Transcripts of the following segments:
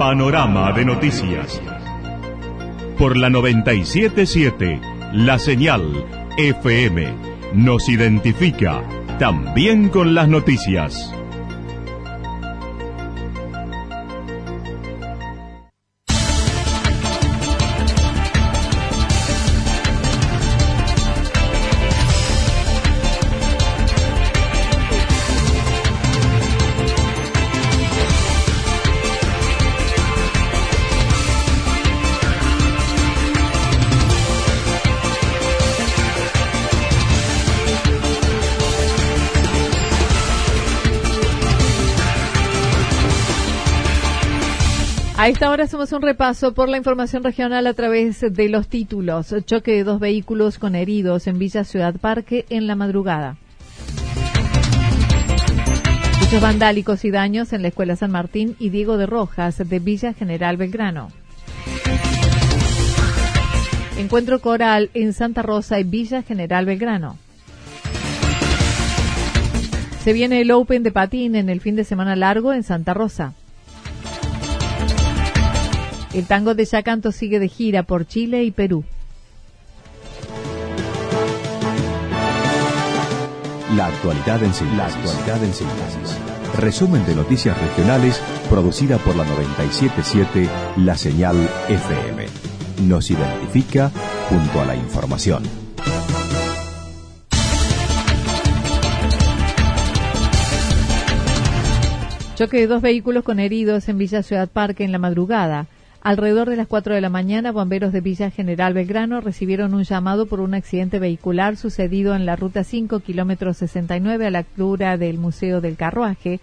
Panorama de noticias. Por la 977, la señal FM nos identifica también con las noticias. A esta hora hacemos un repaso por la información regional a través de los títulos. Choque de dos vehículos con heridos en Villa Ciudad Parque en la madrugada. Hechos vandálicos y daños en la Escuela San Martín y Diego de Rojas de Villa General Belgrano. Encuentro coral en Santa Rosa y Villa General Belgrano. Se viene el Open de patín en el fin de semana largo en Santa Rosa. El tango de Yacanto sigue de gira por Chile y Perú. La actualidad en síntesis. Resumen de noticias regionales producida por la 977 La Señal FM. Nos identifica junto a la información. Choque de dos vehículos con heridos en Villa Ciudad Parque en la madrugada. Alrededor de las 4 de la mañana, bomberos de Villa General Belgrano recibieron un llamado por un accidente vehicular sucedido en la ruta 5, kilómetro 69, a la altura del Museo del Carruaje,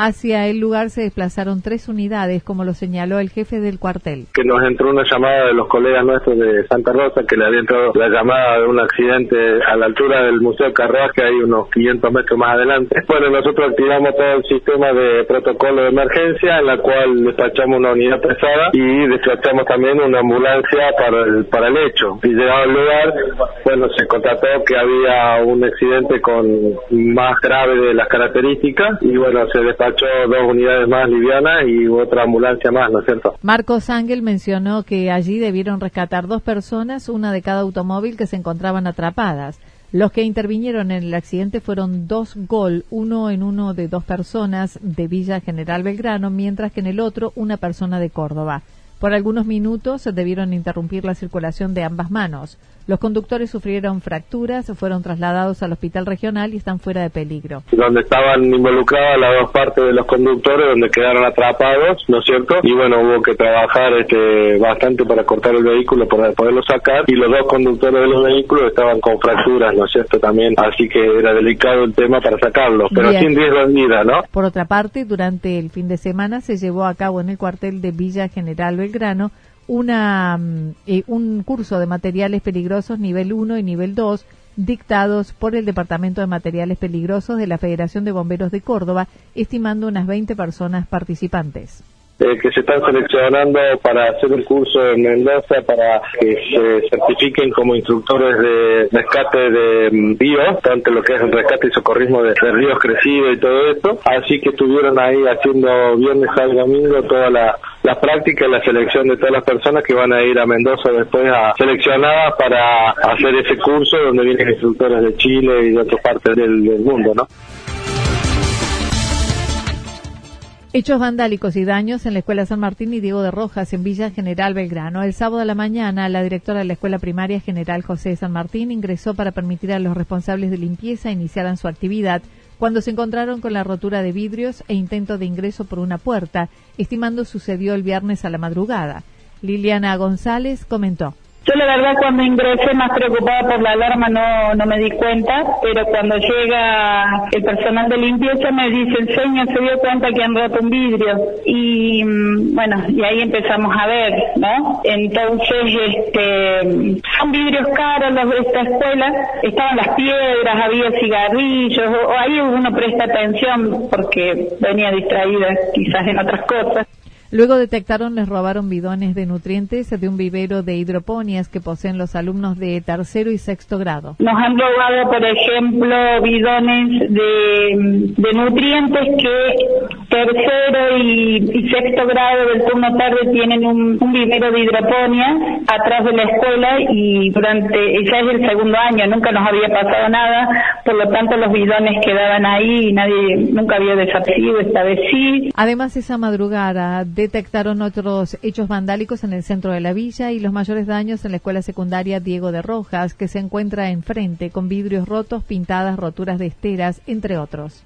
Hacia el lugar se desplazaron tres unidades, como lo señaló el jefe del cuartel. Que nos entró una llamada de los colegas nuestros de Santa Rosa, que le había entrado la llamada de un accidente a la altura del Museo Carruaje, hay unos 500 metros más adelante. Bueno, nosotros activamos todo el sistema de protocolo de emergencia, en la cual despachamos una unidad pesada y despachamos también una ambulancia para el, para el hecho. Y llegado al lugar, bueno, se constató que había un accidente con más grave de las características y bueno, se despachó Marcos Ángel mencionó que allí debieron rescatar dos personas, una de cada automóvil que se encontraban atrapadas. Los que intervinieron en el accidente fueron dos gol, uno en uno de dos personas de Villa General Belgrano, mientras que en el otro una persona de Córdoba. Por algunos minutos debieron interrumpir la circulación de ambas manos. Los conductores sufrieron fracturas, fueron trasladados al hospital regional y están fuera de peligro. Donde estaban involucradas las dos partes de los conductores, donde quedaron atrapados, ¿no es cierto? Y bueno, hubo que trabajar este, bastante para cortar el vehículo, para poderlo sacar. Y los dos conductores de los vehículos estaban con fracturas, ¿no es cierto? También, así que era delicado el tema para sacarlos, pero sin riesgo de vida, ¿no? Por otra parte, durante el fin de semana se llevó a cabo en el cuartel de Villa General Belgrano una, mm, eh, un curso de materiales peligrosos nivel 1 y nivel 2 dictados por el Departamento de Materiales Peligrosos de la Federación de Bomberos de Córdoba, estimando unas 20 personas participantes. Eh, que se están seleccionando para hacer el curso en Mendoza para que se certifiquen como instructores de rescate de mm, ríos, tanto lo que es el rescate y socorrismo de, ríos crecidos y todo esto. Así que estuvieron ahí haciendo viernes, y domingo toda la, la práctica y la selección de todas las personas que van a ir a Mendoza después a seleccionadas para hacer ese curso donde vienen instructores de Chile y de otras partes del, mundo, ¿no? Hechos vandálicos y daños en la Escuela San Martín y Diego de Rojas en Villa General Belgrano. El sábado de la mañana, la directora de la Escuela Primaria General José San Martín ingresó para permitir a los responsables de limpieza iniciaran su actividad cuando se encontraron con la rotura de vidrios e intento de ingreso por una puerta, estimando sucedió el viernes a la madrugada. Liliana González comentó Yo la verdad cuando ingresé más preocupada por la alarma no, no me di cuenta, pero cuando llega el personal de limpieza me dice, señor, se dio cuenta que han roto un vidrio. Y mm, bueno, y ahí empezamos a ver, ¿no? Entonces, este, son vidrios caros los de esta escuela, estaban las piedras, había cigarrillos, o ahí uno presta atención porque venía distraída quizás en otras cosas. Luego detectaron les robaron bidones de nutrientes de un vivero de hidroponias que poseen los alumnos de tercero y sexto grado. Nos han robado, por ejemplo, bidones de, de nutrientes que tercero y, sexto grado del turno tarde tienen un, vivero de hidroponía atrás de la escuela y durante, ya es el segundo año, nunca nos había pasado nada, por lo tanto los bidones quedaban ahí y nadie nunca había desaparecido, esta vez sí. Además, esa madrugada detectaron otros hechos vandálicos en el centro de la villa y los mayores daños en la escuela secundaria Diego de Rojas, que se encuentra enfrente con vidrios rotos, pintadas, roturas de esteras, entre otros.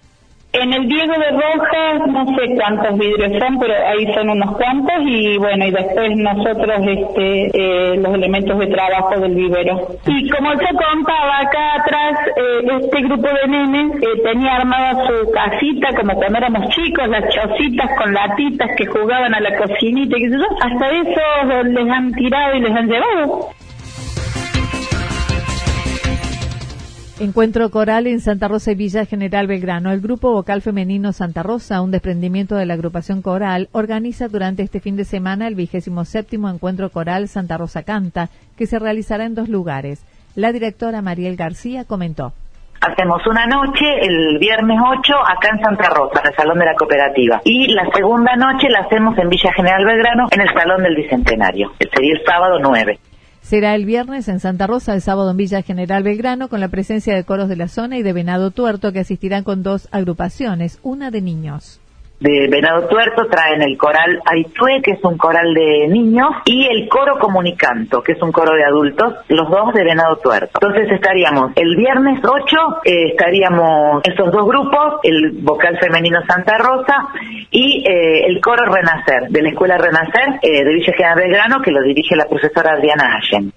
En el Diego de Rojas no sé cuántos vidrios son, pero ahí son unos cuantos y bueno, y después nosotros este, eh, los elementos de trabajo del vivero. Y como yo contaba acá atrás, eh, este grupo de nenes eh, tenía armada su casita como cuando éramos chicos, las chocitas con latitas que jugaban a la cocinita y qué sé yo, hasta eso les han tirado y les han llevado. Encuentro coral en Santa Rosa y Villa General Belgrano. El grupo vocal femenino Santa Rosa, un desprendimiento de la agrupación coral, organiza durante este fin de semana el vigésimo séptimo encuentro coral Santa Rosa Canta, que se realizará en dos lugares. La directora Mariel García comentó. Hacemos una noche el viernes 8 acá en Santa Rosa, en el Salón de la Cooperativa. Y la segunda noche la hacemos en Villa General Belgrano, en el Salón del Bicentenario. Sería el sábado 9. Será el viernes en Santa Rosa, el sábado en Villa General Belgrano, con la presencia de coros de la zona y de Venado Tuerto, que asistirán con dos agrupaciones, una de niños de Venado Tuerto traen el coral Aitue, que es un coral de niños, y el coro Comunicanto, que es un coro de adultos, los dos de Venado Tuerto. Entonces estaríamos el viernes 8, eh, estaríamos esos dos grupos, el vocal femenino Santa Rosa y eh, el coro Renacer, de la Escuela Renacer eh, de Villa General Belgrano, que lo dirige la profesora Adriana Allen.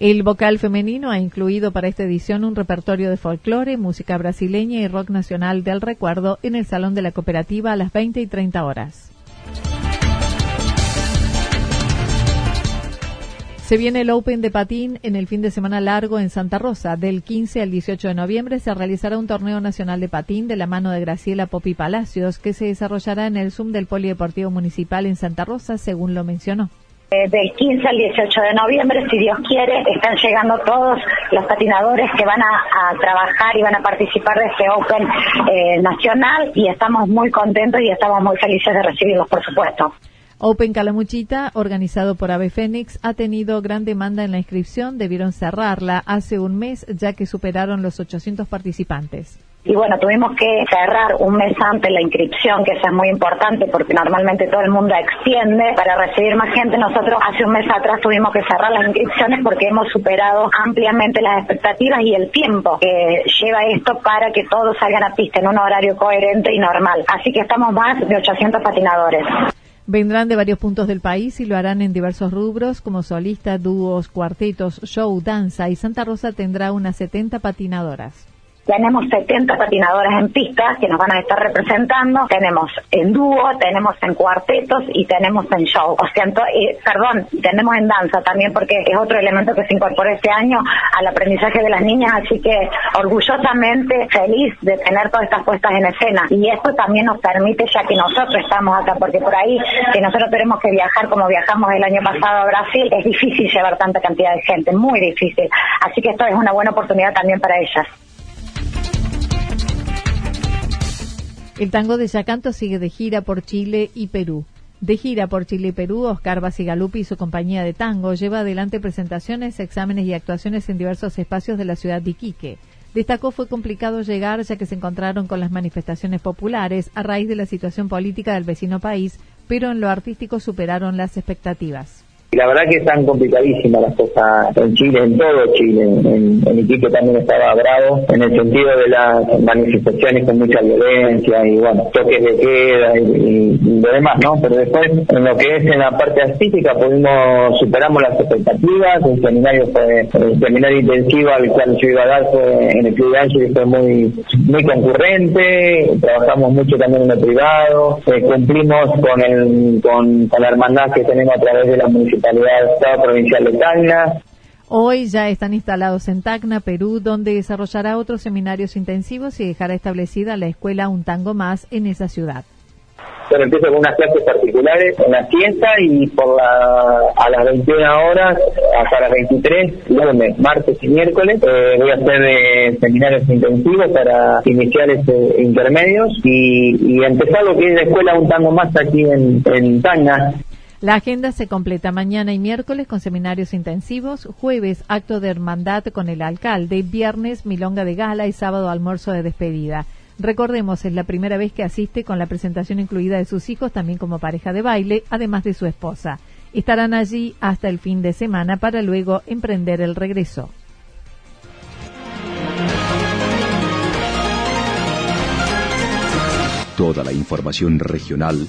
El vocal femenino ha incluido para esta edición un repertorio de folclore, música brasileña y rock nacional del recuerdo en el Salón de la Cooperativa a las 20 y 30 horas. Se viene el Open de patín en el fin de semana largo en Santa Rosa. Del 15 al 18 de noviembre se realizará un torneo nacional de patín de la mano de Graciela Popi Palacios que se desarrollará en el Zoom del Polideportivo Municipal en Santa Rosa, según lo mencionó. Eh, del 15 al 18 de noviembre, si Dios quiere, están llegando todos los patinadores que van a, trabajar y van a participar de este Open eh, nacional y estamos muy contentos y estamos muy felices de recibirlos, por supuesto. Open Calamuchita, organizado por Ave Fénix, ha tenido gran demanda en la inscripción. Debieron cerrarla hace un mes ya que superaron los 800 participantes. Y bueno, tuvimos que cerrar un mes antes la inscripción, que eso es muy importante porque normalmente todo el mundo extiende para recibir más gente. Nosotros hace un mes atrás tuvimos que cerrar las inscripciones porque hemos superado ampliamente las expectativas y el tiempo que lleva esto para que todos salgan a pista en un horario coherente y normal. Así que estamos más de 800 patinadores. Vendrán de varios puntos del país y lo harán en diversos rubros como solistas, dúos, cuartetos, show, danza y Santa Rosa tendrá unas 70 patinadoras. Tenemos 70 patinadoras en pistas que nos van a estar representando. Tenemos en dúo, tenemos en cuartetos y tenemos en show. O sea, eh, perdón, tenemos en danza también porque es otro elemento que se incorporó este año al aprendizaje de las niñas. Así que orgullosamente feliz de tener todas estas puestas en escena. Y esto también nos permite, ya que nosotros estamos acá, porque por ahí que nosotros tenemos que viajar como viajamos el año pasado a Brasil, es difícil llevar tanta cantidad de gente, muy difícil. Así que esto es una buena oportunidad también para ellas. El tango de Yacanto sigue de gira por Chile y Perú. De gira por Chile y Perú, Oscar Basigalupi y su compañía de tango lleva adelante presentaciones, exámenes y actuaciones en diversos espacios de la ciudad de Iquique. Destacó fue complicado llegar ya que se encontraron con las manifestaciones populares a raíz de la situación política del vecino país, pero en lo artístico superaron las expectativas. Y la verdad que están complicadísimas las cosas en Chile, en todo Chile. En, Iquique también estaba bravo, en el sentido de las manifestaciones con mucha violencia y, bueno, toques de queda y, lo demás, ¿no? Pero después, en lo que es en la parte artística, pudimos, superamos las expectativas. El seminario fue, el seminario intensivo al cual yo iba a dar fue en el Club de Ángeles fue muy, muy concurrente. Trabajamos mucho también en el privado. Eh, cumplimos con, el, con, con la hermandad que tenemos a través de la municipalidad Estado Provincial de Tacna. Hoy ya están instalados en Tacna, Perú, donde desarrollará otros seminarios intensivos y dejará establecida la escuela Un Tango Más en esa ciudad. Bueno, empiezo con unas clases particulares en la fiesta y por la, a las 21 horas hasta las 23, lunes, martes y miércoles, eh, voy a hacer eh, seminarios intensivos para iniciales eh, intermedios y, y, empezar lo que es la escuela Un Tango Más aquí en, en Tacna. La agenda se completa mañana y miércoles con seminarios intensivos, jueves acto de hermandad con el alcalde, viernes milonga de gala y sábado almuerzo de despedida. Recordemos, es la primera vez que asiste con la presentación incluida de sus hijos, también como pareja de baile, además de su esposa. Estarán allí hasta el fin de semana para luego emprender el regreso. Toda la información regional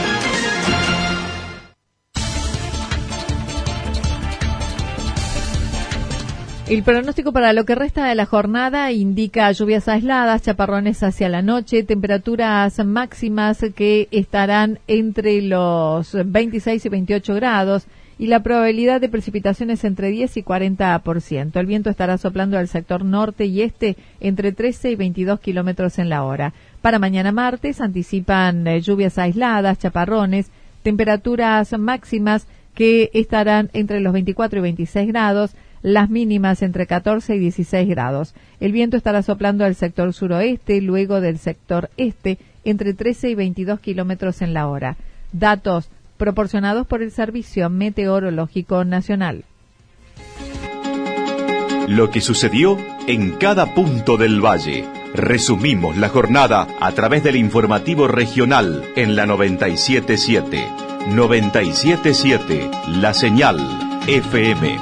El pronóstico para lo que resta de la jornada indica lluvias aisladas, chaparrones hacia la noche, temperaturas máximas que estarán entre los 26 y 28 grados y la probabilidad de precipitaciones entre 10 y 40%. El viento estará soplando al sector norte y este entre 13 y 22 kilómetros en la hora. Para mañana martes anticipan eh, lluvias aisladas, chaparrones, temperaturas máximas que estarán entre los 24 y 26 grados, las mínimas entre 14 y 16 grados. El viento estará soplando al sector suroeste, luego del sector este, entre 13 y 22 kilómetros en la hora. Datos proporcionados por el Servicio Meteorológico Nacional. Lo que sucedió en cada punto del valle. Resumimos la jornada a través del informativo regional en la 977. 977, la señal FM.